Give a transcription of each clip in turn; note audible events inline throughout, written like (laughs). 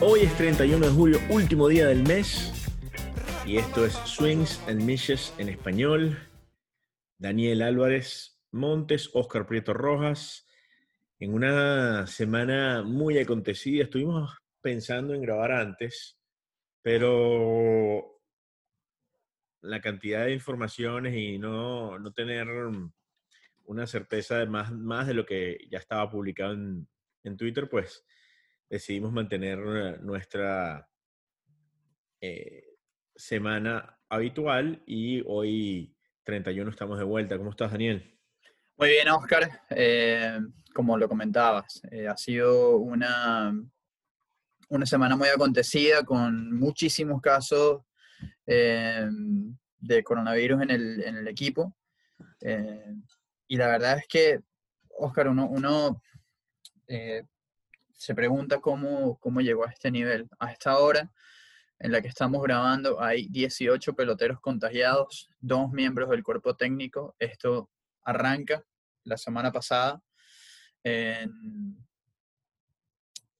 Hoy es 31 de julio, último día del mes, y esto es Swings and Mishes en español. Daniel Álvarez Montes, Oscar Prieto Rojas, en una semana muy acontecida. Estuvimos pensando en grabar antes, pero la cantidad de informaciones y no, no tener una certeza de más, más de lo que ya estaba publicado en, en Twitter, pues decidimos mantener nuestra eh, semana habitual y hoy 31 estamos de vuelta. ¿Cómo estás, Daniel? Muy bien, Oscar. Eh, como lo comentabas, eh, ha sido una, una semana muy acontecida con muchísimos casos de coronavirus en el, en el equipo. y la verdad es que, Oscar, uno, uno se pregunta cómo, cómo llegó a este nivel. A esta hora en la que estamos grabando hay 18 peloteros contagiados, dos miembros del cuerpo técnico. Esto arranca la semana pasada en,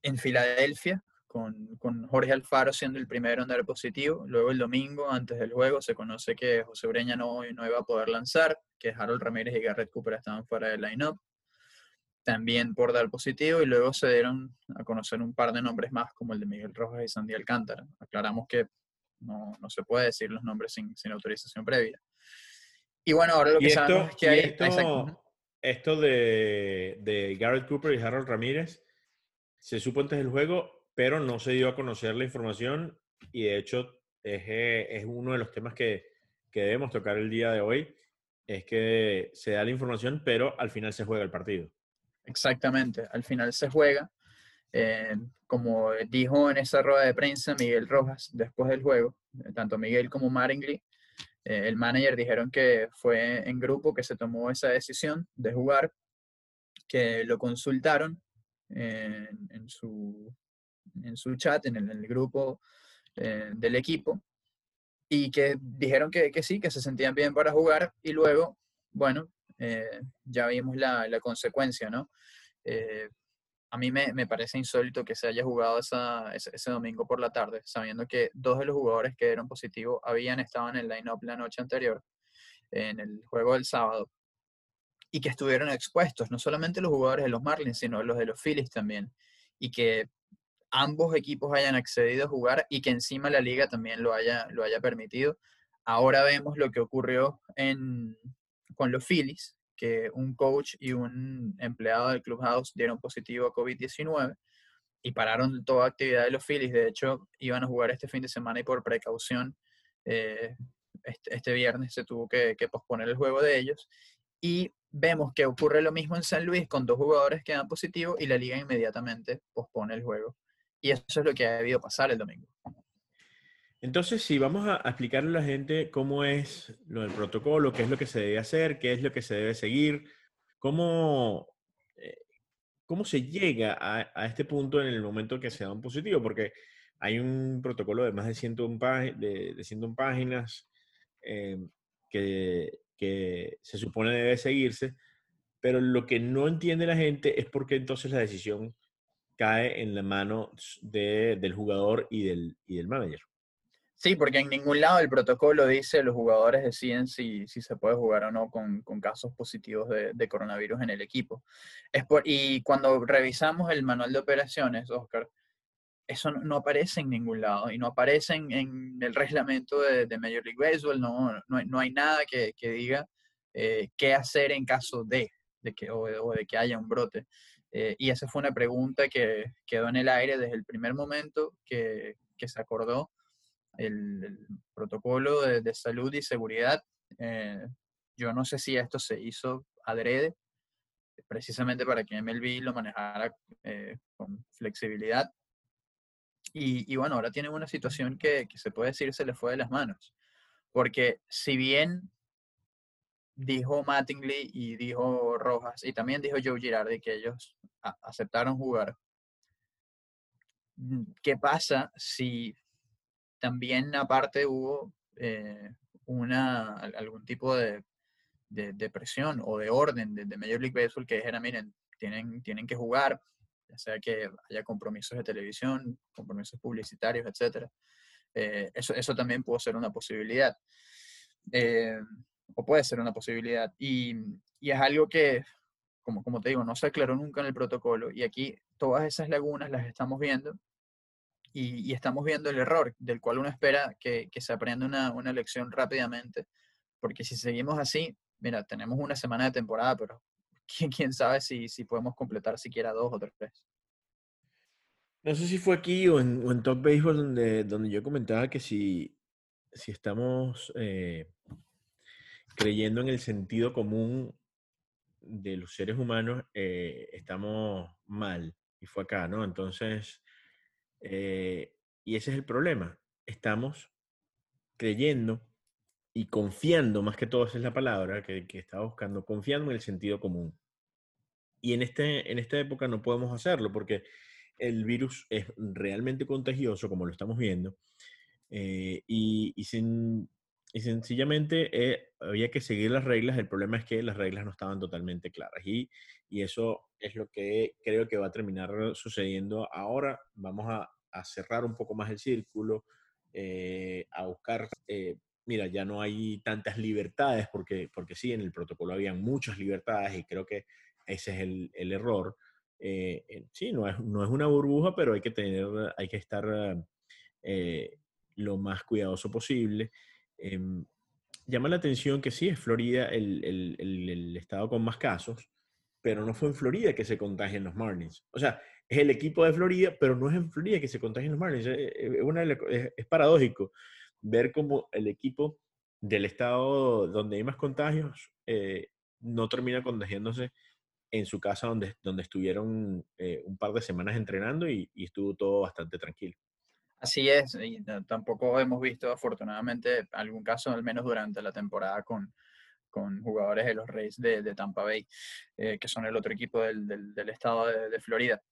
en Filadelfia, con, con, Jorge Alfaro siendo el primero en dar positivo. Luego el domingo, antes del juego, se conoce que José Breña no, no iba a poder lanzar, que Harold Ramírez y Garrett Cooper estaban fuera del line-up también por dar positivo y luego se dieron a conocer un par de nombres más como el de Miguel Rojas y Sandy Alcántara. Aclaramos que no, no se puede decir los nombres sin, sin, autorización previa. Y bueno, ahora lo que sabemos es que hay... Esto, esto de, de, Garrett Cooper y Harold Ramírez se supo antes del juego, pero no se dio a conocer la información y de hecho es, es uno de los temas que, que debemos tocar el día de hoy, es que se da la información, pero al final se juega el partido. Exactamente, al final se juega. Eh, como dijo en esa rueda de prensa Miguel Rojas después del juego, eh, tanto Miguel como Maringly, eh, el manager dijeron que fue en grupo que se tomó esa decisión de jugar, que lo consultaron en, su, en su chat, en el, grupo del equipo, y que dijeron que, que, sí, que se sentían bien para jugar, y luego, bueno, eh, ya vimos la, la consecuencia, ¿no? Eh, a mí me, me, parece insólito que se haya jugado esa, ese, domingo por la tarde, sabiendo que dos de los jugadores que eran positivos habían estado en el line-up la noche anterior, en el juego del sábado, y que estuvieron expuestos, no solamente los jugadores de los Marlins, sino los de los Phillies también, y que ambos equipos hayan accedido a jugar y que encima la liga también lo haya, lo haya permitido. Ahora vemos lo que ocurrió en, con los Phillies, que un coach y un empleado del clubhouse dieron positivo a COVID-19 y pararon toda actividad de los Phillies. De hecho, iban a jugar este fin de semana y por precaución, eh, este, este, viernes se tuvo que, posponer el juego de ellos. Y vemos que ocurre lo mismo en San Luis con dos jugadores que dan positivo y la liga inmediatamente pospone el juego. Y eso es lo que ha debido pasar el domingo. Entonces, si vamos a, explicarle a la gente cómo es lo del protocolo, qué es lo que se debe hacer, qué es lo que se debe seguir, cómo, eh, cómo se llega a, este punto en el momento que se da un positivo, porque hay un protocolo de más de 101, de, de páginas eh, que, se supone debe seguirse, pero lo que no entiende la gente es por qué entonces la decisión cae en la mano del jugador y del, y del manager. Sí, porque en ningún lado el protocolo dice los jugadores deciden si, si se puede jugar o no con, con casos positivos de, de, coronavirus en el equipo. Es por, y cuando revisamos el manual de operaciones, Oscar, eso no, aparece en ningún lado y no aparece en, en el reglamento de, de, Major League Baseball, no, no, hay, no hay nada que, que diga eh, qué hacer en caso de, de que, o, de que haya un brote. Eh, y esa fue una pregunta que quedó en el aire desde el primer momento que, que se acordó el, protocolo de, salud y seguridad. Eh, yo no sé si esto se hizo adrede, precisamente para que MLB lo manejara eh, con flexibilidad. Y, bueno, ahora tiene una situación que, se puede decir se le fue de las manos. Porque si bien dijo Mattingly y dijo Rojas, y también dijo Joe Girardi que ellos aceptaron jugar, ¿qué pasa si también aparte hubo eh, una, algún tipo de, de, presión o de orden de, Major League Baseball que dijera, miren, tienen, tienen que jugar, ya sea que haya compromisos de televisión, compromisos publicitarios, etc. Eh, eso, eso también puede ser una posibilidad. Eh, o puede ser una posibilidad. Y, y, es algo que, como, como te digo, no se aclaró nunca en el protocolo. Y aquí todas esas lagunas las estamos viendo y, estamos viendo el error del cual uno espera que, que se aprenda una, una, lección rápidamente, porque si seguimos así, mira, tenemos una semana de temporada, pero (laughs) quién, quién sabe si, si podemos completar siquiera dos o tres. No sé si fue aquí o en, o en Top Baseball donde, donde yo comentaba que si, si estamos eh, creyendo en el sentido común de los seres humanos, eh, estamos mal. Y fue acá, ¿no? Entonces, eh, y ese es el problema. Estamos creyendo y confiando, más que todo, esa es la palabra que, que estaba buscando, confiando en el sentido común. Y en, este, en esta época no podemos hacerlo porque el virus es realmente contagioso, como lo estamos viendo, eh, y, y, sin, y, sencillamente eh, había que seguir las reglas. El problema es que las reglas no estaban totalmente claras y, y eso es lo que creo que va a terminar sucediendo ahora. Vamos a, cerrar un poco más el círculo, eh, a buscar, eh, mira, ya no hay tantas libertades, porque, porque sí, en el protocolo había muchas libertades y creo que ese es el, el error. Sí, no es, no es una burbuja, pero hay que tener, hay que estar lo más cuidadoso posible. Em, llama la atención que sí, es Florida el, estado con más casos, pero no fue en Florida que se contagian los Marlins. O sea, es el equipo de Florida, pero no es en Florida que se contagian los Marlins. Es, es, paradójico ver cómo el equipo del estado donde hay más contagios eh, no termina contagiándose en su casa donde, donde estuvieron eh, un par de semanas entrenando y, estuvo todo bastante tranquilo. Así es, y tampoco hemos visto afortunadamente algún caso, al menos durante la temporada, con, con jugadores de los Reyes de, Tampa Bay, eh, que son el otro equipo del, del, estado de, Florida.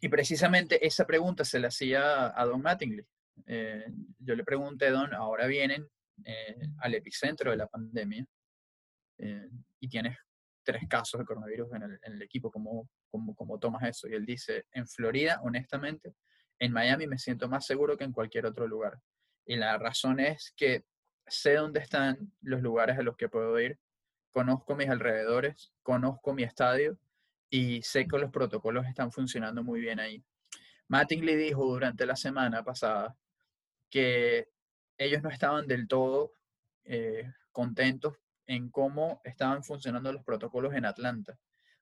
Y precisamente esa pregunta se la hacía a Don Mattingly. Eh, yo le pregunté, Don, ahora vienen eh, al epicentro de la pandemia y tienes tres casos de coronavirus en el, en el equipo, ¿cómo, cómo, cómo tomas eso? Y él dice, en Florida, honestamente, en Miami me siento más seguro que en cualquier otro lugar. Y la razón es que sé dónde están los lugares a los que puedo ir, conozco mis alrededores, conozco mi estadio y sé que los protocolos están funcionando muy bien ahí. Mattingly dijo durante la semana pasada que ellos no estaban del todo eh, contentos en cómo estaban funcionando los protocolos en Atlanta,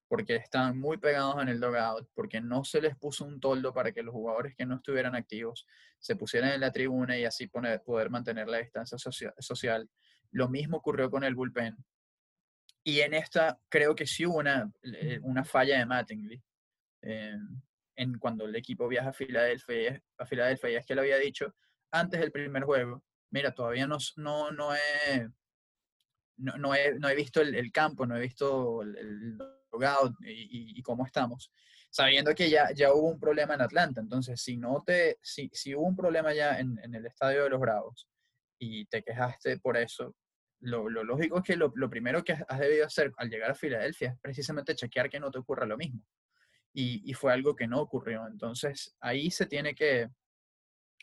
porque estaban muy pegados en el dogout, porque no se les puso un toldo para que los jugadores que no estuvieran activos se pusieran en la tribuna y así poder mantener la distancia social. Lo mismo ocurrió con el bullpen. Y en esta creo que sí hubo una, eh, una falla de Mattingly. Eh, en cuando el equipo viaja a Filadelfia, a Filadelfia, y es que le había dicho antes del primer juego, mira, todavía no, no, no, he, no, he, no he visto el, campo, no he visto el, el y, y, cómo estamos, sabiendo que ya, ya hubo un problema en Atlanta. Entonces, si, no te, si, si hubo un problema ya en, en el estadio de los Bravos y te quejaste por eso, lo, lógico es que lo, primero que has debido hacer al llegar a Filadelfia es precisamente chequear que no te ocurra lo mismo. Y, fue algo que no ocurrió. Entonces, ahí se tiene que,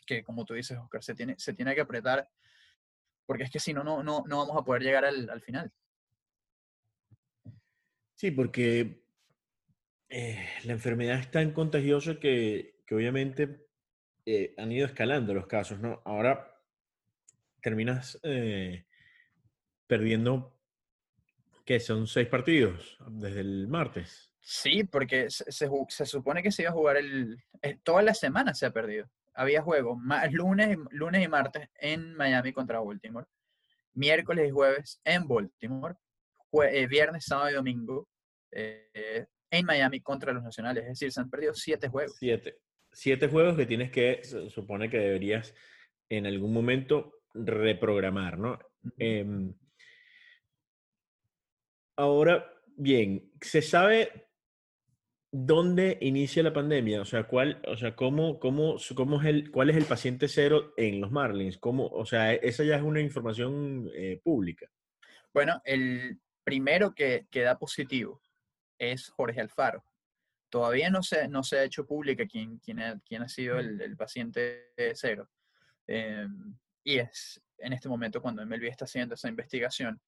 que como tú dices, Oscar, se tiene, se tiene que apretar, porque es que si no, no, no, vamos a poder llegar al, final. Sí, porque eh, la enfermedad es tan contagiosa que, obviamente eh, han ido escalando los casos, ¿no? Ahora terminas eh, perdiendo, que son seis partidos desde el martes. Sí, porque se, supone que se iba a jugar el, toda la semana se ha perdido. Había juegos lunes, lunes y martes en Miami contra Baltimore, miércoles y jueves en Baltimore, viernes, sábado y domingo eh, en Miami contra los nacionales. Es decir, se han perdido siete juegos. Siete. Siete juegos que tienes que, se supone que deberías en algún momento reprogramar, ¿no? Ahora, bien, se sabe ¿dónde inicia la pandemia? O sea, ¿cuál, o sea, cómo, cómo, cómo es el, ¿cuál es el paciente cero en los Marlins? ¿Cómo, o sea, esa ya es una información eh, pública. Bueno, el primero que, que, da positivo es Jorge Alfaro. Todavía no se, no se ha hecho pública quién, quién, ha, quién ha sido el, el paciente cero. Eh, y es en este momento cuando MLB está haciendo esa investigación.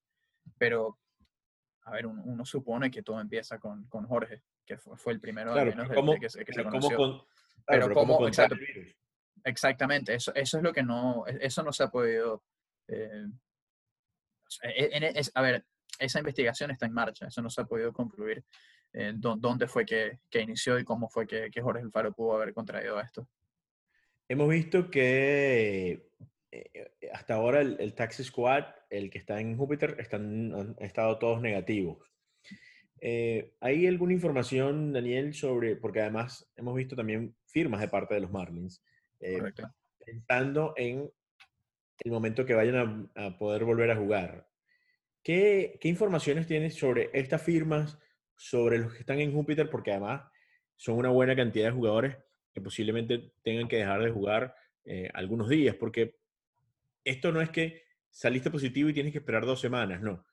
Pero, a ver, uno, uno supone que todo empieza con, con Jorge que fue, el primero claro, menos ¿cómo, que, que se pero conoció. ¿cómo con, pero, ¿cómo cómo, exacto, el virus? exactamente, eso, eso es lo que no, e, eso no se ha podido, eh, en, es, a ver, esa investigación está en marcha, eso no se ha podido concluir eh, dónde fue que, que, inició y cómo fue que, que Jorge Alfaro pudo haber contraído esto. Hemos visto que eh, hasta ahora el, el, Taxi Squad, el que está en Júpiter, están, han estado todos negativos. Eh, ¿Hay alguna información, Daniel, sobre, porque además hemos visto también firmas de parte de los Marlins, eh, pensando en el momento que vayan a, a poder volver a jugar? ¿Qué, ¿Qué, informaciones tienes sobre estas firmas, sobre los que están en Júpiter? Porque además son una buena cantidad de jugadores que posiblemente tengan que dejar de jugar eh, algunos días, porque esto no es que saliste positivo y tienes que esperar dos semanas, no.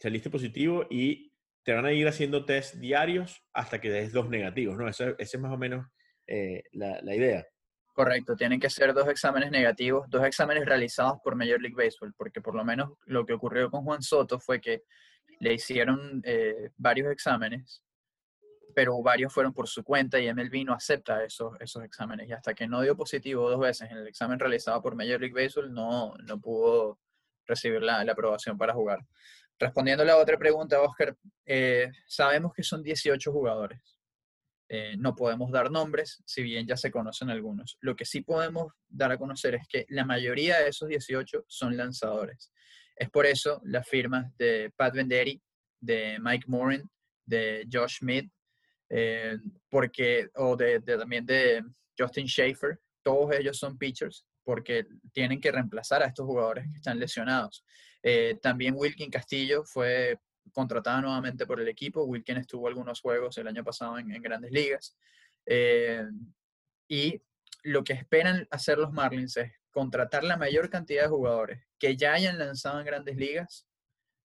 Saliste positivo y te van a ir haciendo test diarios hasta que des dos negativos, ¿no? Esa, es más o menos eh, la, la, idea. Correcto, tienen que ser dos exámenes negativos, dos exámenes realizados por Major League Baseball, porque por lo menos lo que ocurrió con Juan Soto fue que le hicieron eh, varios exámenes, pero varios fueron por su cuenta y MLB no acepta esos, esos exámenes. Y hasta que no dio positivo dos veces en el examen realizado por Major League Baseball, no, no pudo recibir la, la aprobación para jugar. Respondiendo a la otra pregunta, Oscar, eh, sabemos que son 18 jugadores. Eh, no podemos dar nombres, si bien ya se conocen algunos. Lo que sí podemos dar a conocer es que la mayoría de esos 18 son lanzadores. Es por eso las firmas de Pat Venderi, de Mike Morin, de Josh Smith, eh, porque, o de, también de Justin Schaefer, todos ellos son pitchers porque tienen que reemplazar a estos jugadores que están lesionados. Eh, también Wilkin Castillo fue contratada nuevamente por el equipo. Wilkin estuvo algunos juegos el año pasado en, en grandes ligas. Eh, y lo que esperan hacer los Marlins es contratar la mayor cantidad de jugadores que ya hayan lanzado en grandes ligas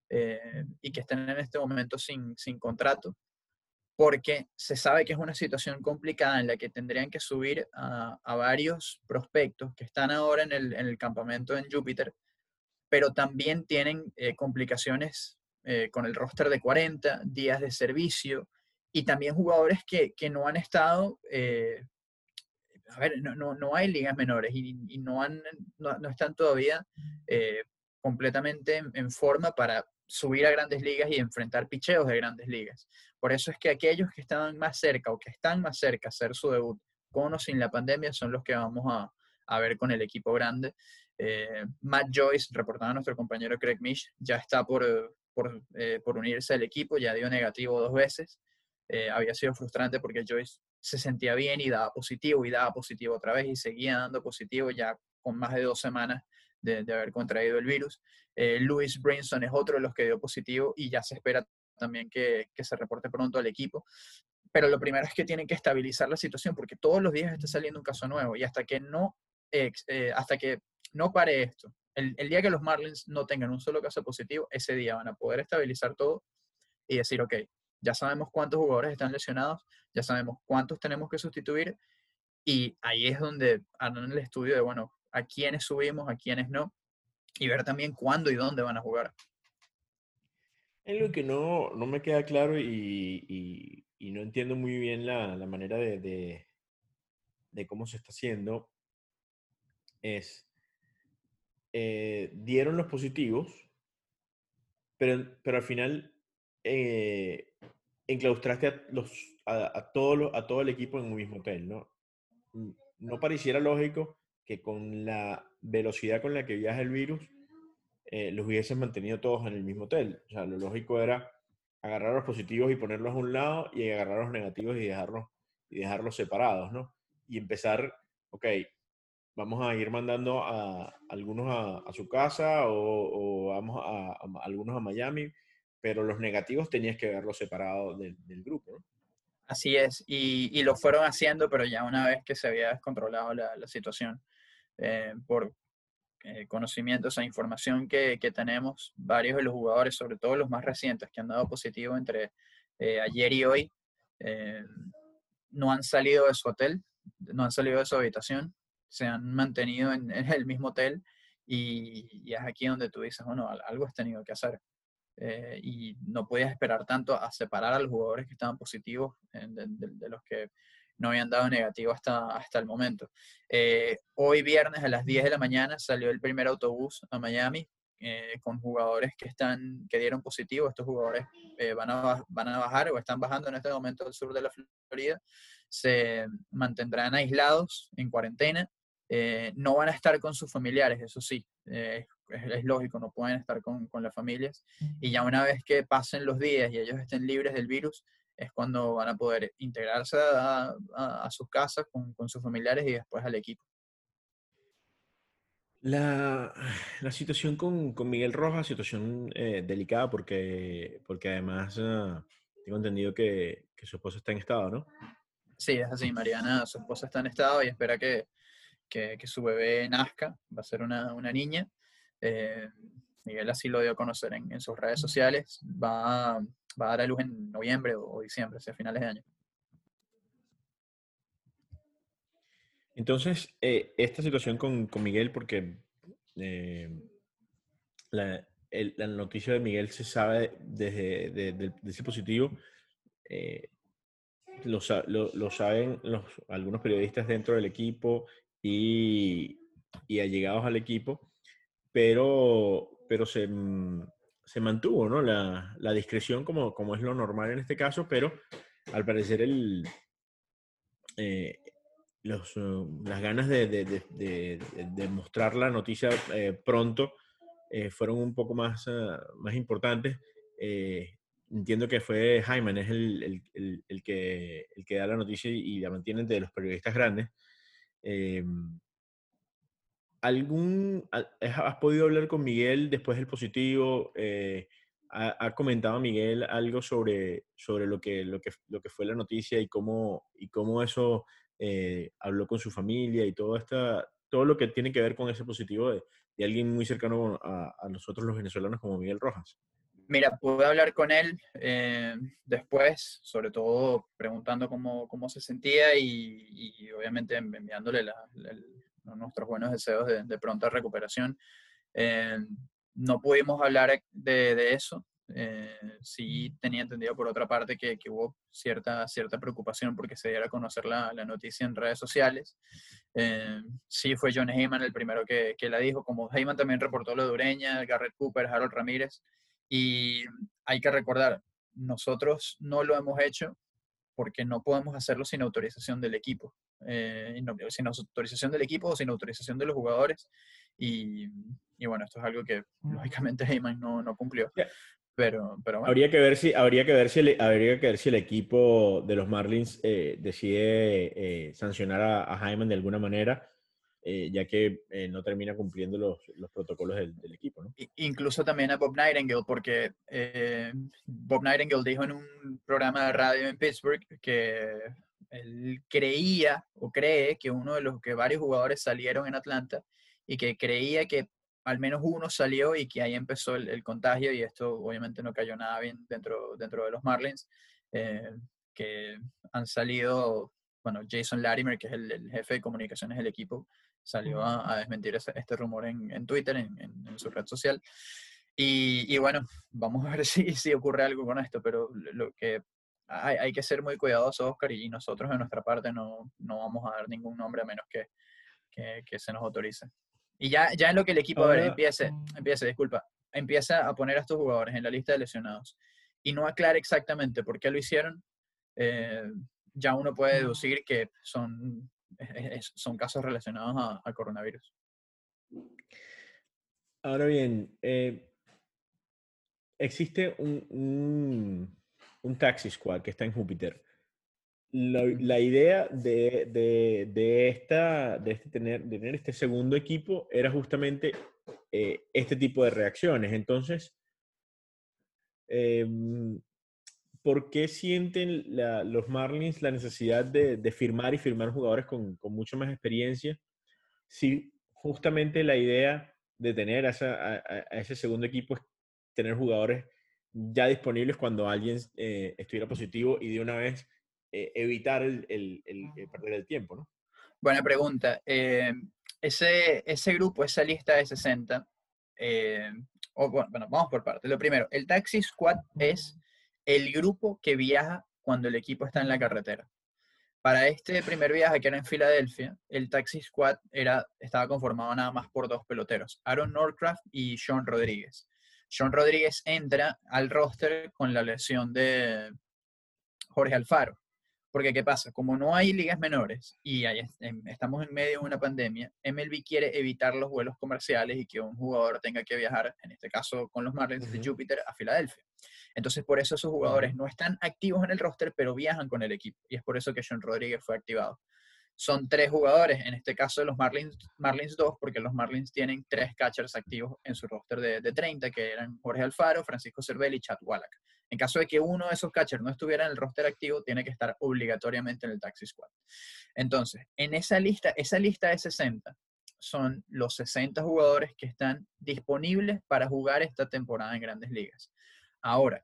eh, y que estén en este momento sin, sin contrato, porque se sabe que es una situación complicada en la que tendrían que subir a, a varios prospectos que están ahora en el, en el campamento en Júpiter pero también tienen eh, complicaciones eh, con el roster de 40, días de servicio y también jugadores que, que no han estado, eh, a ver, no, no, no, hay ligas menores y, y no, han, no, no, están todavía eh, completamente en, en, forma para subir a grandes ligas y enfrentar picheos de grandes ligas. Por eso es que aquellos que estaban más cerca o que están más cerca a hacer su debut con o sin la pandemia son los que vamos a, a ver con el equipo grande. Eh, Matt Joyce, reportando a nuestro compañero Craig Mish, ya está por, por, eh, por, unirse al equipo, ya dio negativo dos veces. Eh, había sido frustrante porque Joyce se sentía bien y daba positivo y daba positivo otra vez y seguía dando positivo ya con más de dos semanas de, haber contraído el virus. Eh, Louis Brinson es otro de los que dio positivo y ya se espera también que, que se reporte pronto al equipo pero lo primero es que tienen que estabilizar la situación porque todos los días está saliendo un caso nuevo y hasta que no eh, hasta que no pare esto, el, día que los Marlins no tengan un solo caso positivo, ese día van a poder estabilizar todo y decir, ok, ya sabemos cuántos jugadores están lesionados, ya sabemos cuántos tenemos que sustituir y ahí es donde harán el estudio de, bueno, a quiénes subimos, a quiénes no y ver también cuándo y dónde van a jugar. Es lo que no, no me queda claro y, y, y, no entiendo muy bien la, la manera de, de, de, cómo se está haciendo es, eh, dieron los positivos, pero, pero al final eh, enclaustraste a, los, a, todo el equipo en un mismo hotel, ¿no? No pareciera lógico que con la velocidad con la que viaja el virus, eh, los hubiesen mantenido todos en el mismo hotel. O sea, lo lógico era agarrar los positivos y ponerlos a un lado y agarrar los negativos y dejarlos, y dejarlos separados, ¿no? Y empezar, ok, vamos a ir mandando a algunos a, a su casa o, o vamos a, a, algunos a Miami, pero los negativos tenías que verlos separados del, del grupo. ¿no? Así es, y, lo fueron haciendo, pero ya una vez que se había descontrolado la, situación, eh, por eh, conocimientos, o información que, tenemos, varios de los jugadores, sobre todo los más recientes, que han dado positivo entre eh, ayer y hoy, no han salido de su hotel, no han salido de su habitación, se han mantenido en, el mismo hotel y, y, es aquí donde tú dices, bueno, algo has tenido que hacer. Eh, y no podías esperar tanto a separar a los jugadores que estaban positivos de, los que no habían dado negativo hasta, hasta el momento. Eh, hoy viernes a las 10 de la mañana salió el primer autobús a Miami eh, con jugadores que, están, que dieron positivo. Estos jugadores van, a, van a bajar o están bajando en este momento al sur de la Florida. Se mantendrán aislados en cuarentena. no van a estar con sus familiares, eso sí es, lógico, no pueden estar con, con, las familias. Y ya una vez que pasen los días y ellos estén libres del virus, es cuando van a poder integrarse a, a, sus casas con, con, sus familiares y después al equipo. La, la situación con, con, Miguel Rojas, situación eh, delicada porque, porque además ah, tengo entendido que, que, su esposa está en estado, ¿no? Sí, es así, Mariana, su esposa está en estado y espera que, que, que su bebé nazca, va a ser una, una niña. Eh, Miguel así lo dio a conocer en, sus redes sociales. Va, va, a dar a luz en noviembre o, diciembre, hacia finales de año. Entonces, eh, esta situación con, con Miguel, porque eh, la, la, noticia de Miguel se sabe desde de, ese positivo, lo, lo, lo, saben los, algunos periodistas dentro del equipo y, y allegados al equipo pero, pero se, mm, se mantuvo ¿no? la, la, discreción como, como es lo normal en este caso, pero al parecer el, eh, los, uh, las ganas de, de, de, de, mostrar la noticia eh, pronto eh, fueron un poco más, uh, más importantes. Entiendo que fue Jaime, es el, el, el, el, que, el que da la noticia y la mantiene de los periodistas grandes algún, ¿Has podido hablar con Miguel después del positivo? Eh, ha, comentado Miguel algo sobre, sobre lo, que, lo, que, lo que fue la noticia y cómo, y cómo eso eh, habló con su familia y todo, esta, todo lo que tiene que ver con ese positivo de, alguien muy cercano a, nosotros los venezolanos como Miguel Rojas? Mira, pude hablar con él eh, después, sobre todo preguntando cómo, cómo se sentía y, obviamente enviándole la, nuestros buenos deseos de, pronta recuperación. Eh, no pudimos hablar de, eso. Eh, sí tenía entendido por otra parte que, hubo cierta, cierta preocupación porque se diera a conocer la, noticia en redes sociales. Eh, sí fue John Heyman el primero que, que, la dijo, como Heyman también reportó lo de Ureña, Garrett Cooper, Harold Ramírez. Y hay que recordar, nosotros no lo hemos hecho porque no podemos hacerlo sin autorización del equipo. Eh, sin autorización del equipo o sin autorización de los jugadores. Y, y bueno, esto es algo que lógicamente (laughs) Heyman no, no cumplió. Pero, pero bueno. Habría que ver si, habría que ver si, el, habría que ver si el equipo de los Marlins eh, decide eh, sancionar a, a Hyman de alguna manera. Ya que no termina cumpliendo los, los protocolos del, del, equipo. ¿no? Incluso también a Bob Nightingale, porque Bob Nightingale dijo en un programa de radio en Pittsburgh que él creía o cree que uno de los que varios jugadores salieron en Atlanta y que creía que al menos uno salió y que ahí empezó el, contagio y esto obviamente no cayó nada bien dentro, dentro de los Marlins, eh, que han salido, bueno, Jason Latimer, que es el, jefe de comunicaciones del equipo, salió a, desmentir este rumor en, Twitter, en, su red social. Y, y, bueno, (laughs) vamos a ver si, si ocurre algo con esto, pero lo que hay, hay, que ser muy cuidadosos, Oscar, y nosotros de nuestra parte no, no vamos a dar ningún nombre a menos que, que, que se nos autorice. Y ya, ya en lo que el equipo empiece, empiece, disculpa, empieza a poner a estos jugadores en la lista de lesionados y no aclara exactamente por qué lo hicieron, eh, ya uno puede deducir que son, (laughs) son casos relacionados al coronavirus. Ahora bien, eh, existe un, un Taxi Squad que está en Júpiter. La, idea de, de, esta, de, este tener, tener este segundo equipo era justamente eh, este tipo de reacciones. Entonces, em, ¿por qué sienten los Marlins la necesidad de, firmar y firmar jugadores con, con mucha más experiencia? Si justamente la idea de tener a, ese segundo equipo es tener jugadores ya disponibles cuando alguien eh, estuviera positivo y de una vez eh, evitar el, perder el tiempo, ¿no? Buena pregunta. Eh, ese, ese grupo, esa lista de 60, bueno, vamos por partes. Lo primero, el Taxi Squad es el grupo que viaja cuando el equipo está en la carretera. Para este primer viaje que era en Filadelfia, el Taxi Squad era, estaba conformado nada más por dos peloteros, Aaron Norcraft y Sean Rodríguez. Sean Rodríguez entra al roster con la lesión de Jorge Alfaro. Porque, ¿qué pasa? Como no hay ligas menores y estamos en medio de una pandemia, MLB quiere evitar los vuelos comerciales y que un jugador tenga que viajar, en este caso con los Marlins de Júpiter, a Filadelfia. Entonces, por eso esos jugadores no están activos en el roster, pero viajan con el equipo. Y es por eso que Sean Rodríguez fue activado. Son tres jugadores, en este caso los Marlins, Marlins 2, porque los Marlins tienen tres catchers activos en su roster de, de 30, que eran Jorge Alfaro, Francisco Cervelli y Chad Wallach. En caso de que uno de esos catchers no estuviera en el roster activo, tiene que estar obligatoriamente en el Taxi Squad. Entonces, en esa lista, esa lista de 60 son los 60 jugadores que están disponibles para jugar esta temporada en grandes ligas. Ahora,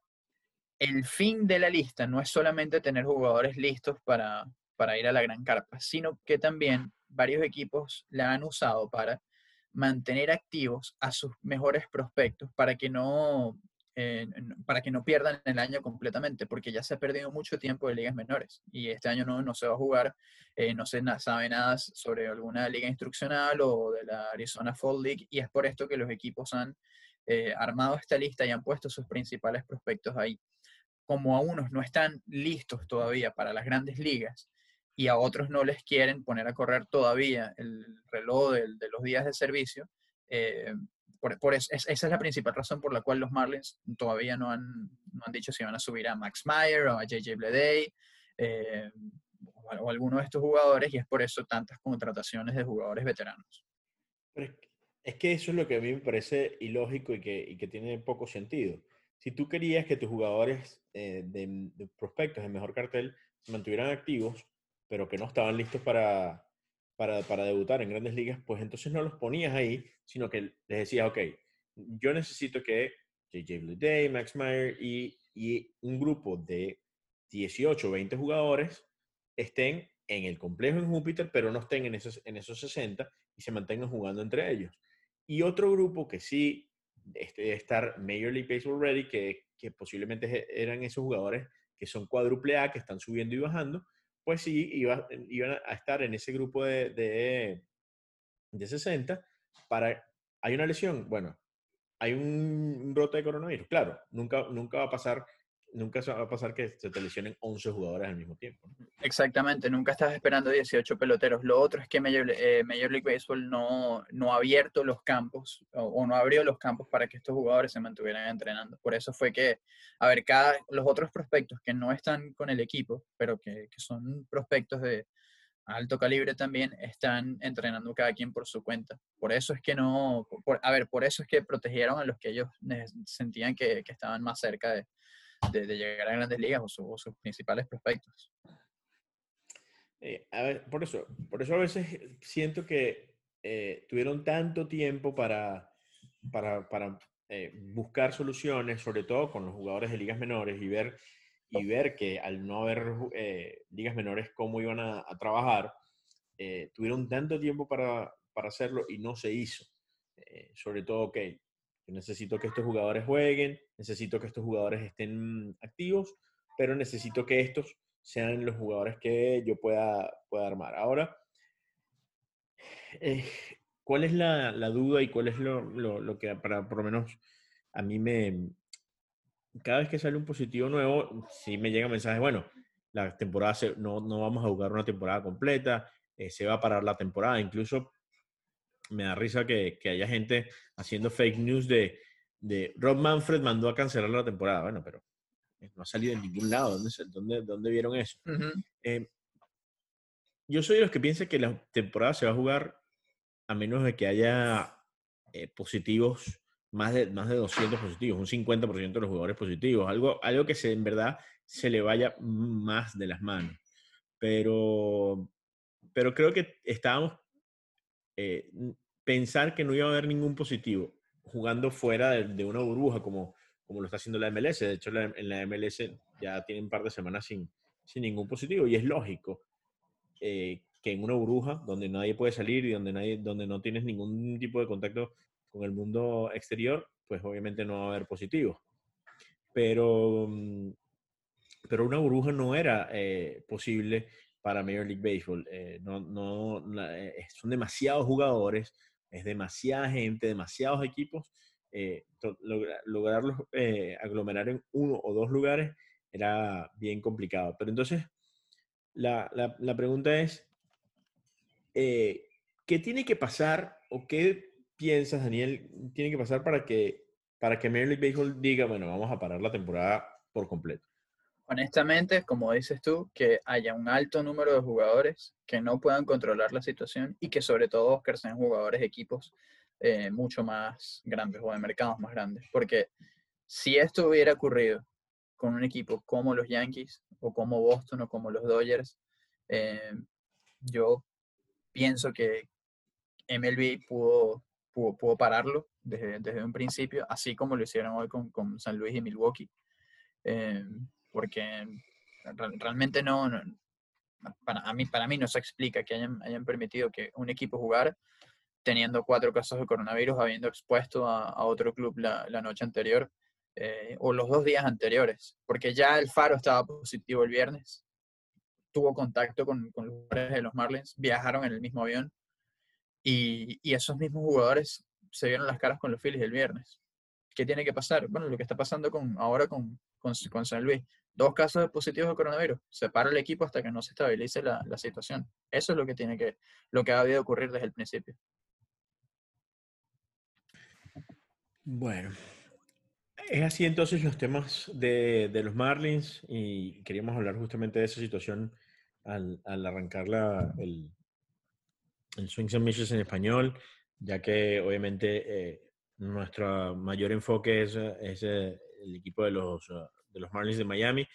el fin de la lista no es solamente tener jugadores listos para, para ir a la gran carpa, sino que también varios equipos la han usado para mantener activos a sus mejores prospectos para que no eh, para que no pierdan el año completamente, porque ya se ha perdido mucho tiempo de ligas menores y este año no, no se va a jugar, eh, no se sabe nada sobre alguna liga instruccional o de la Arizona Fall League y es por esto que los equipos han eh, armado esta lista y han puesto sus principales prospectos ahí. Como a unos no están listos todavía para las grandes ligas y a otros no les quieren poner a correr todavía el reloj de, de los días de servicio, eh, por, esa es la principal razón por la cual los Marlins todavía no han, no han dicho si van a subir a Max Meyer o a JJ Bleday eh, o, alguno de estos jugadores y es por eso tantas contrataciones de jugadores veteranos. es que eso es lo que a mí me parece ilógico y que, y que tiene poco sentido. Si tú querías que tus jugadores eh, de, de, prospectos de mejor cartel se mantuvieran activos, pero que no estaban listos para, para, para, debutar en grandes ligas, pues entonces no los ponías ahí, sino que les decías, ok, yo necesito que JJ Day, Max Meyer y, y un grupo de 18 o 20 jugadores estén en el complejo en Júpiter, pero no estén en esos, en esos 60 y se mantengan jugando entre ellos. Y otro grupo que sí este, estar Major League Baseball Ready, que, que posiblemente eran esos jugadores que son cuádruple A, que están subiendo y bajando, pues sí, iba, iban a estar en ese grupo de, de, de 60 para... ¿Hay una lesión? Bueno, hay un brote de coronavirus. Claro, nunca, nunca va a pasar nunca va a pasar que se te lesionen 11 jugadores al mismo tiempo. Exactamente, nunca estás esperando 18 peloteros. Lo otro es que Major, eh, Major League Baseball no, no ha abierto los campos o, no abrió los campos para que estos jugadores se mantuvieran entrenando. Por eso fue que, a ver, cada, los otros prospectos que no están con el equipo, pero que, que son prospectos de alto calibre también, están entrenando cada quien por su cuenta. Por eso es que no, a ver, por eso es que protegieron a los que ellos sentían que, que estaban más cerca de, de, llegar a grandes ligas o, sus principales prospectos. Eh, por eso, por eso a veces siento que eh, tuvieron tanto tiempo para, para, eh, buscar soluciones, sobre todo con los jugadores de ligas menores y ver, y ver que al no haber ligas menores cómo iban a, a trabajar, tuvieron tanto tiempo para, para, hacerlo y no se hizo. sobre todo, ok, necesito que estos jugadores jueguen, necesito que estos jugadores estén activos, pero necesito que estos sean los jugadores que yo pueda, pueda armar. Ahora, eh, ¿cuál es la, duda y cuál es lo, que para por lo menos a mí me... Cada vez que sale un positivo nuevo, sí me llega mensajes, bueno, la temporada no, no vamos a jugar una temporada completa, eh, se va a parar la temporada, incluso me da risa que, que haya gente haciendo fake news de, de Rob Manfred mandó a cancelar la temporada. Bueno, pero no ha salido en ningún lado. ¿Dónde, dónde, dónde vieron eso? Eh, yo soy de los que piensan que la temporada se va a jugar a menos de que haya eh, positivos más de, más de 200 positivos, un 50% de los jugadores positivos, algo, algo que se, en verdad se le vaya más de las manos. Pero, pero creo que estábamos, eh, pensar que no iba a haber ningún positivo jugando fuera de, una burbuja como, como lo está haciendo la MLS. De hecho, en la MLS ya tienen un par de semanas sin, sin ningún positivo y es lógico eh, que en una burbuja donde nadie puede salir y donde, nadie, donde no tienes ningún tipo de contacto con el mundo exterior, pues obviamente no va a haber positivos. Pero, mm, pero una burbuja no era eh, posible para Major League Baseball. Eh, no, no, son demasiados jugadores, es demasiada gente, demasiados equipos. lograrlos aglomerar en uno o dos lugares era bien complicado. Pero entonces, la, la, pregunta es, eh, ¿qué tiene que pasar o qué piensas, Daniel, tiene que pasar para que, para que Major League Baseball diga, bueno, vamos a parar la temporada por completo? Honestamente, como dices tú, que haya un alto número de jugadores que no puedan controlar la situación y que sobre todo que sean jugadores de equipos eh, mucho más grandes o de mercados más grandes. Porque si esto hubiera ocurrido con un equipo como los Yankees o como Boston o como los Dodgers, eh, yo pienso que MLB pudo, pudo, pararlo desde, desde, un principio, así como lo hicieron hoy con, con San Luis y Milwaukee, eh, porque realmente no, para, a mí, para mí no se explica que hayan, hayan permitido que un equipo jugar teniendo cuatro casos de coronavirus, habiendo expuesto a, a otro club la, la, noche anterior. Eh, o los dos días anteriores, porque ya el Faro estaba positivo el viernes, tuvo contacto con, con los jugadores de los Marlins, viajaron en el mismo avión y, y, esos mismos jugadores se vieron las caras con los Phillies el viernes. ¿Qué tiene que pasar? Bueno, lo que está pasando con, ahora con, con, con San Luis. Dos casos positivos de coronavirus. Se para el equipo hasta que no se estabilice la, la situación. Eso es lo que tiene que, lo que ha debido ocurrir desde el principio. Bueno, es así entonces los temas de, de, los Marlins y queríamos hablar justamente de esa situación al, al arrancar la, el, el Swings and Missions en español, ya que obviamente eh, nuestro mayor enfoque es, es eh, el equipo de los, de los Marlins de Miami.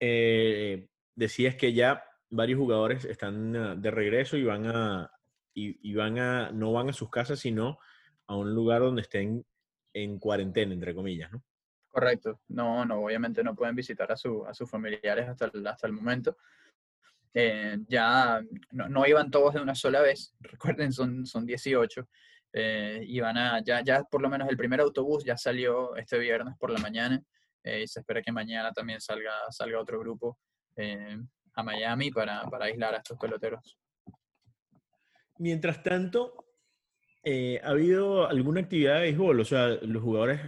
Eh, decías que ya varios jugadores están ah, de regreso y van a, y, y van a, no van a sus casas, sino a un lugar donde estén en cuarentena, entre comillas, ¿no? Correcto. No, no, obviamente no pueden visitar a, su, a sus familiares hasta el, hasta el momento. Eh, ya no, no, iban todos de una sola vez, (laughs) recuerden, son, son 18. Eh, iban a, ya, ya por lo menos el primer autobús ya salió este viernes por la mañana eh, y se espera que mañana también salga, salga otro grupo eh, a Miami para, para aislar a estos peloteros. Mientras tanto, eh, ¿ha habido alguna actividad de béisbol? O sea, los jugadores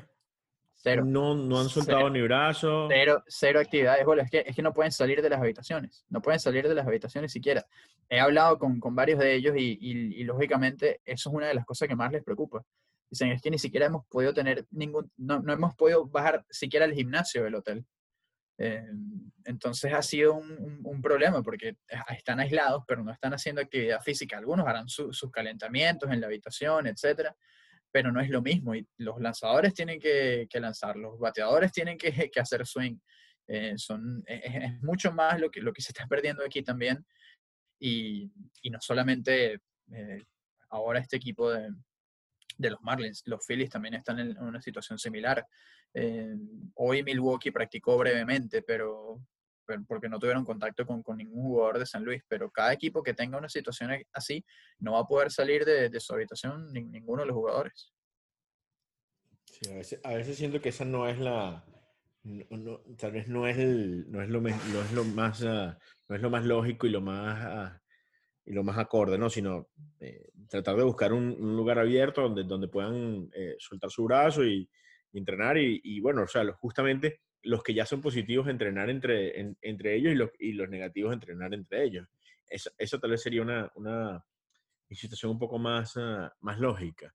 cero. No, no han soltado cero. ni brazo. Cero, cero actividad de béisbol. Es que, es que no pueden salir de las habitaciones. No pueden salir de las habitaciones siquiera. He hablado con, con varios de ellos y, y, y, lógicamente eso es una de las cosas que más les preocupa. Dicen, es que ni siquiera hemos podido tener ningún, no, no hemos podido bajar siquiera al gimnasio del hotel. Eh, entonces ha sido un, problema porque están aislados, pero no están haciendo actividad física. Algunos harán su, sus calentamientos en la habitación, etcétera, pero no es lo mismo. Y los lanzadores tienen que, lanzar, los bateadores tienen que, (laughs) hacer swing. Eh, son, es, es, mucho más lo que, lo que se está perdiendo aquí también. Y, y no solamente eh, ahora este equipo de, de los Marlins, los Phillies también están en una situación similar. Eh, hoy Milwaukee practicó brevemente, pero, porque no tuvieron contacto con, con, ningún jugador de San Luis, pero cada equipo que tenga una situación así no va a poder salir de, su habitación ni, ninguno de los jugadores. A veces, a veces siento que esa no es la, tal vez no es, no es, lo, no es lo más uh, no es lo más lógico y lo más uh, y lo más acorde, ¿no? Sino eh, tratar de buscar un, un, lugar abierto donde, donde puedan eh, soltar su brazo y, y entrenar y, y, bueno, o sea, justamente los que ya son positivos entrenar entre, en, entre ellos y los, y los negativos entrenar entre ellos. Eso, eso tal vez sería una, una situación un poco más, uh, más lógica.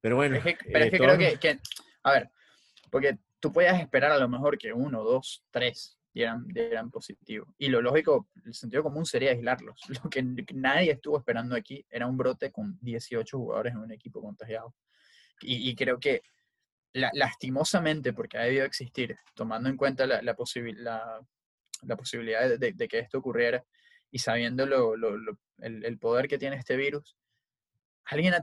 Pero bueno. Es que, pero eh, es que creo que, que, a ver, porque tú puedes esperar a lo mejor que uno, dos, tres dieran, dieran positivo. Y lo lógico, el sentido común sería aislarlos. (laughs) Lo que nadie estuvo esperando aquí era un brote con 18 jugadores en un equipo contagiado. Y, creo que lastimosamente, porque ha debido existir, tomando en cuenta la, la, la, posibilidad de, que esto ocurriera y sabiendo lo, el, el, poder que tiene este virus, alguien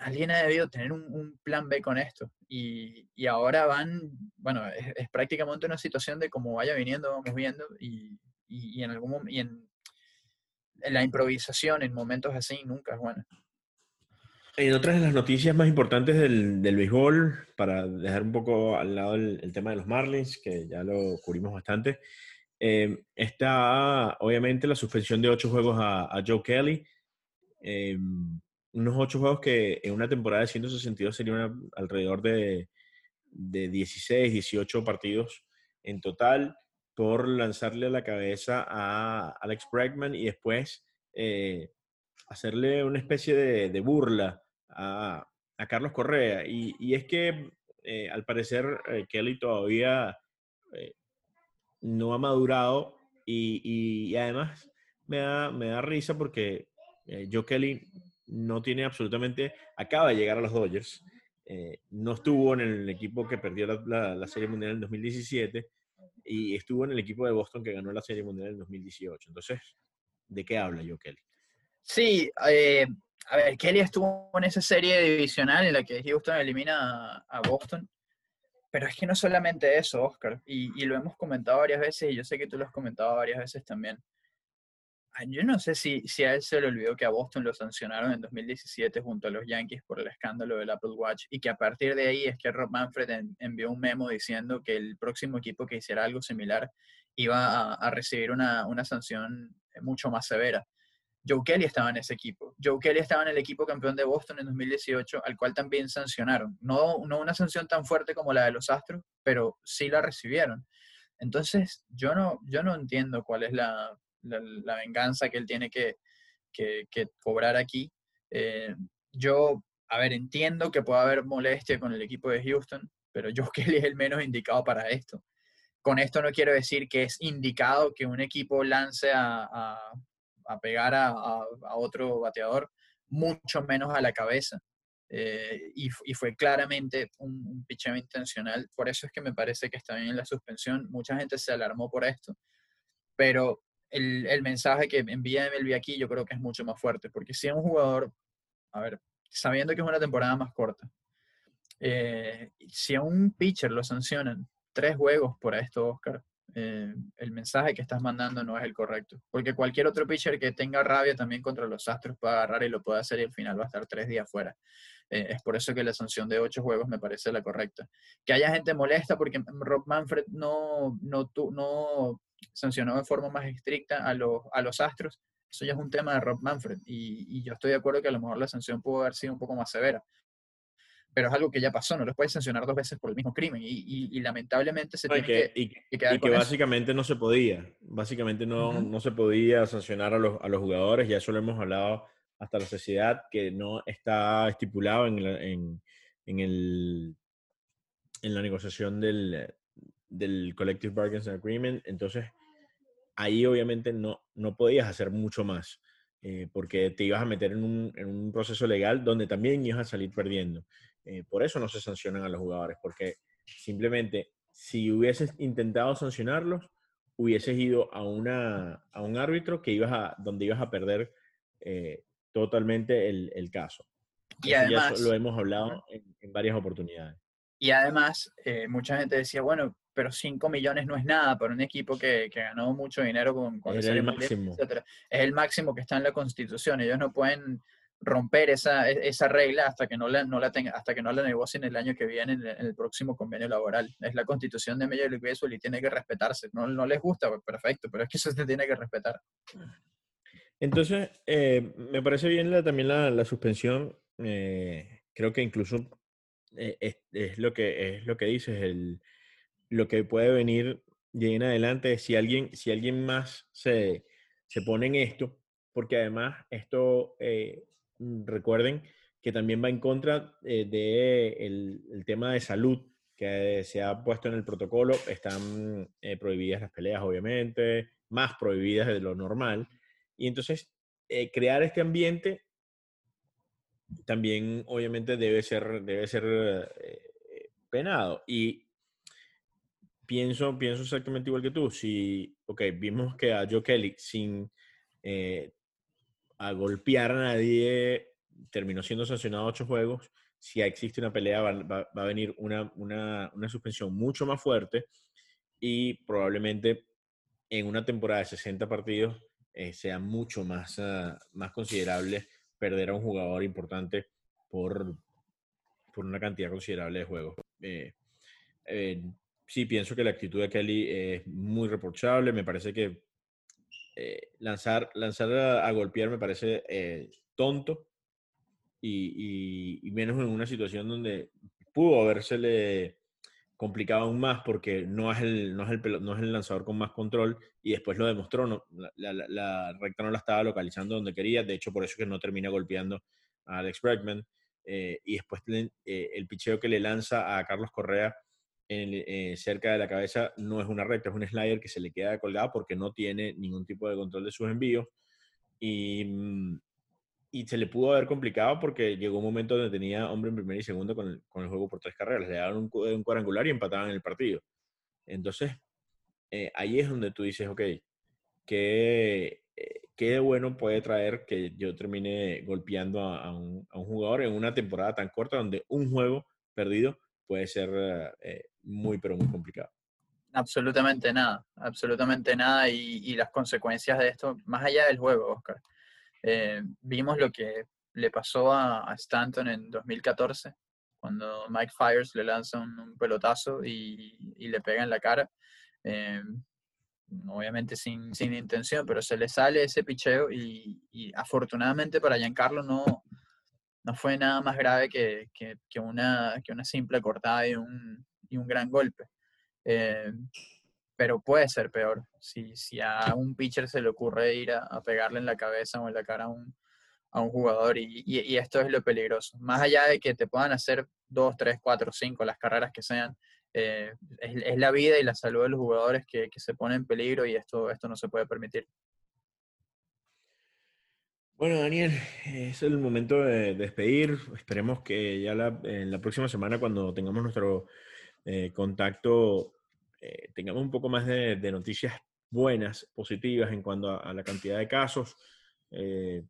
alguien ha debido tener un, plan B con esto. Y, y ahora van, bueno, es, prácticamente una situación de cómo vaya viniendo, vamos viendo, y, y, en algún y en, la improvisación en momentos así nunca es buena. En otras de las noticias más importantes del, del béisbol, para dejar un poco al lado el, tema de los Marlins, que ya lo cubrimos bastante, eh, está obviamente la suspensión de ocho juegos a, a Joe Kelly. Eh, unos ocho juegos que en una temporada de 162 serían alrededor de, de 16, 18 partidos en total por lanzarle a la cabeza a Alex Bregman y después eh, hacerle una especie de, burla a, Carlos Correa. Y, es que eh, al parecer eh, Kelly todavía no ha madurado y, además me da, me da risa porque Joe Kelly no tiene absolutamente, acaba de llegar a los Dodgers, eh, no estuvo en el equipo que perdió la, Serie Mundial en 2017 y estuvo en el equipo de Boston que ganó la Serie Mundial en 2018. Entonces, ¿de qué habla yo, Kelly? Sí, eh, a ver, Kelly estuvo en esa serie divisional en la que Houston elimina a, Boston, pero es que no solamente eso, Oscar, y, y, lo hemos comentado varias veces y yo sé que tú lo has comentado varias veces también. Ah, yo no sé si, si a él se le olvidó que a Boston lo sancionaron en 2017 junto a los Yankees por el escándalo del Apple Watch y que a partir de ahí es que Rob Manfred envió un memo diciendo que el próximo equipo que hiciera algo similar iba a, recibir una, una, sanción mucho más severa. Joe Kelly estaba en ese equipo. Joe Kelly estaba en el equipo campeón de Boston en 2018, al cual también sancionaron. No, no una sanción tan fuerte como la de los Astros, pero sí la recibieron. Entonces, yo no, yo no entiendo cuál es la, la, venganza que él tiene que, cobrar aquí. Eh, yo, a ver, entiendo que pueda haber molestia con el equipo de Houston, pero yo (laughs) que él es el menos indicado para esto. Con esto no quiero decir que es indicado que un equipo lance a, pegar a, otro bateador, mucho menos a la cabeza. Eh, y, fue claramente un, un intencional. Por eso es que me parece que está bien en la suspensión. Mucha gente se alarmó por esto. Pero el, mensaje que envía MLB aquí yo creo que es mucho más fuerte, porque si es un jugador, a ver, sabiendo que es una temporada más corta, eh, si a un pitcher lo sancionan tres juegos por esto, Oscar, eh, el mensaje que estás mandando no es el correcto. Porque cualquier otro pitcher que tenga rabia también contra los Astros puede agarrar y lo puede hacer y al final va a estar tres días fuera. Eh, es por eso que la sanción de ocho juegos me parece la correcta. Que haya gente molesta porque Rob Manfred no, no, no sancionó de forma más estricta a los, a los Astros, eso ya es un tema de Rob Manfred y, yo estoy de acuerdo que a lo mejor la sanción pudo haber sido un poco más severa. Pero es algo que ya pasó, no los puedes sancionar dos veces por el mismo crimen y, lamentablemente se tiene que, y, que, básicamente no se podía, básicamente no, no se podía sancionar a los, a los jugadores, ya eso lo hemos hablado hasta la sociedad, que no está estipulado en, en, en, el, en la negociación del, del Collective Bargains Agreement, entonces ahí obviamente no, no podías hacer mucho más, eh, porque te ibas a meter en un, en un, proceso legal donde también ibas a salir perdiendo. Eh, por eso no se sancionan a los jugadores, porque simplemente si hubieses intentado sancionarlos, hubieses ido a, una, a un árbitro que ibas a, donde ibas a perder eh, totalmente el, el, caso. Y además, ya lo hemos hablado en, varias oportunidades. Y además, mucha gente decía, bueno, pero 5 millones no es nada para un equipo que, que ganó mucho dinero con, con el máximo. Es el máximo que está en la Constitución. Ellos no pueden romper esa, e, esa regla hasta que no la, no la tenga, hasta que no la negocien el año que viene en el, próximo convenio laboral. Es la constitución de League Baseball y tiene que respetarse. No, no les gusta, pues, perfecto, pero es que eso se tiene que respetar. Entonces, eh, me parece bien la, también la, la suspensión. Eh, creo que incluso eh, es, es, lo que, es lo que dices, el, lo que puede venir de en adelante si alguien, si alguien más se, se pone en esto, porque además esto, eh, mm, recuerden que también va en contra eh, del de el tema de salud que se ha puesto en el protocolo. Están eh, prohibidas las peleas, obviamente, más prohibidas de lo normal. Y entonces, crear este ambiente también obviamente debe ser, debe ser eh, penado. Y pienso, pienso exactamente igual que tú. Si, ok, vimos que a Joe Kelly sin eh, a golpear a nadie terminó siendo sancionado ocho juegos. Si existe una pelea, va, a venir una, una, una, suspensión mucho más fuerte y probablemente en una temporada de 60 partidos eh, sea mucho más, ah, más considerable perder a un jugador importante por, por una cantidad considerable de juegos. Eh, eh, sí, pienso que la actitud de Kelly es muy reprochable. Me parece que lanzar, lanzar a, golpear me parece tonto y, menos en una situación donde pudo habérsele complicado aún más porque no es el, no es el, no es el lanzador con más control y después lo demostró, la, recta no la estaba localizando donde quería, de hecho por eso que no termina golpeando a Alex Bregman eh, y después eh, el picheo que le lanza a Carlos Correa eh, cerca de la cabeza no es una recta, es un slider que se le queda colgado porque no tiene ningún tipo de control de sus envíos y mm, y se le pudo haber complicado porque llegó un momento donde tenía hombre en primer y segundo con el, con el juego por tres carreras. Le daban un, un cuadrangular y empataban el partido. Entonces, eh, ahí es donde tú dices, ok, ¿qué, eh, ¿qué bueno puede traer que yo termine golpeando a, un, a, un, jugador en una temporada tan corta donde un juego perdido puede ser eh, muy, pero muy complicado? Absolutamente nada, absolutamente nada. Y, y, las consecuencias de esto, más allá del juego, Oscar, eh, vimos lo que le pasó a, Stanton en 2014, cuando Mike Fires le lanza un, pelotazo y, le pega en la cara. Eh, obviamente sin, sin, intención, pero se le sale ese picheo y, afortunadamente para Giancarlo no, no fue nada más grave que, que, una, que una simple cortada y un, y un gran golpe. Eh, pero puede ser peor. Si, si a un pitcher se le ocurre ir a, pegarle en la cabeza o en la cara a un, a un jugador, y, y, esto es lo peligroso. Más allá de que te puedan hacer dos, tres, cuatro, cinco, las carreras que sean, eh, es, la vida y la salud de los jugadores que, que, se pone en peligro y esto, esto no se puede permitir. Bueno, Daniel, es el momento de despedir. Esperemos que ya en la próxima semana, cuando tengamos nuestro eh, contacto eh, tengamos un poco más de, noticias buenas, positivas en cuanto a, la cantidad de casos. Eh,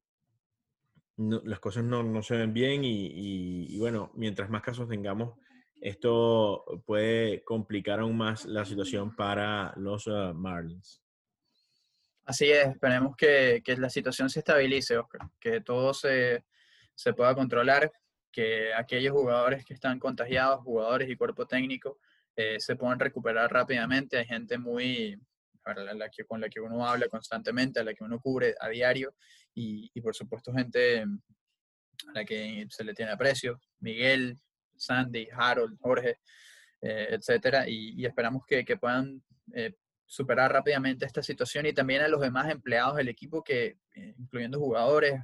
las cosas no, se ven bien y, bueno, mientras más casos tengamos, esto puede complicar aún más la situación para los uh, Marlins. Así es, esperemos que, la situación se estabilice, Oscar, que todo se, se pueda controlar, que aquellos jugadores que están contagiados, jugadores y cuerpo técnico, eh, se pueden recuperar rápidamente. Hay gente muy, la que, con la que uno habla constantemente, a la que uno cubre a diario y, por supuesto gente a la que se le tiene aprecio, Miguel, Sandy, Harold, Jorge, eh, etcétera, y, esperamos que, puedan eh, superar rápidamente esta situación y también a los demás empleados del equipo que, incluyendo jugadores,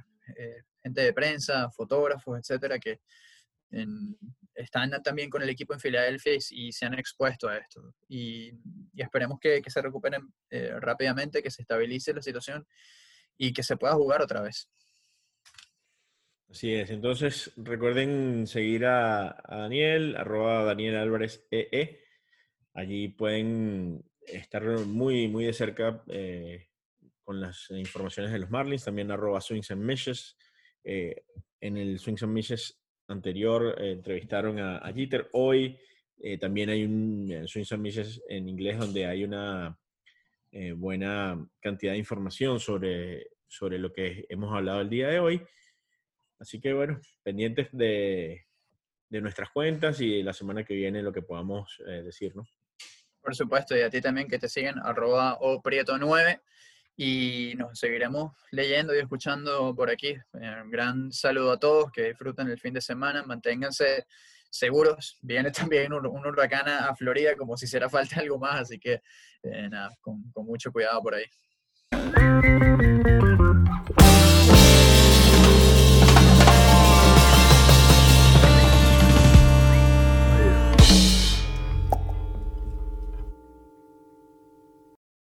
gente de prensa, fotógrafos, etcétera, que están también con el equipo en Filadelfia y, se han expuesto a esto. Y, esperemos que, se recuperen eh, rápidamente, que se estabilice la situación y que se pueda jugar otra vez. Así es. Entonces, recuerden seguir a, Daniel, arroba Daniel Álvarez EE. Allí pueden estar muy, muy de cerca eh, con las informaciones de los Marlins. También arroba Swings and Meshes. Eh, en el Swings and Meshes anterior eh, entrevistaron a, Jeter. Hoy eh, también hay un eh, Swings and en inglés donde hay una buena cantidad de información sobre, sobre lo que hemos hablado el día de hoy. Así que bueno, pendientes de, de nuestras cuentas y la semana que viene lo que podamos decir, ¿no? Por supuesto, y a ti también que te siguen, arroba o prieto 9 y nos seguiremos leyendo y escuchando por aquí. Un eh, gran saludo a todos, que disfruten el fin de semana, manténganse seguros. Viene (laughs) también un, un huracán a Florida como si hiciera falta algo más, así que eh, nada, con, con mucho cuidado por ahí.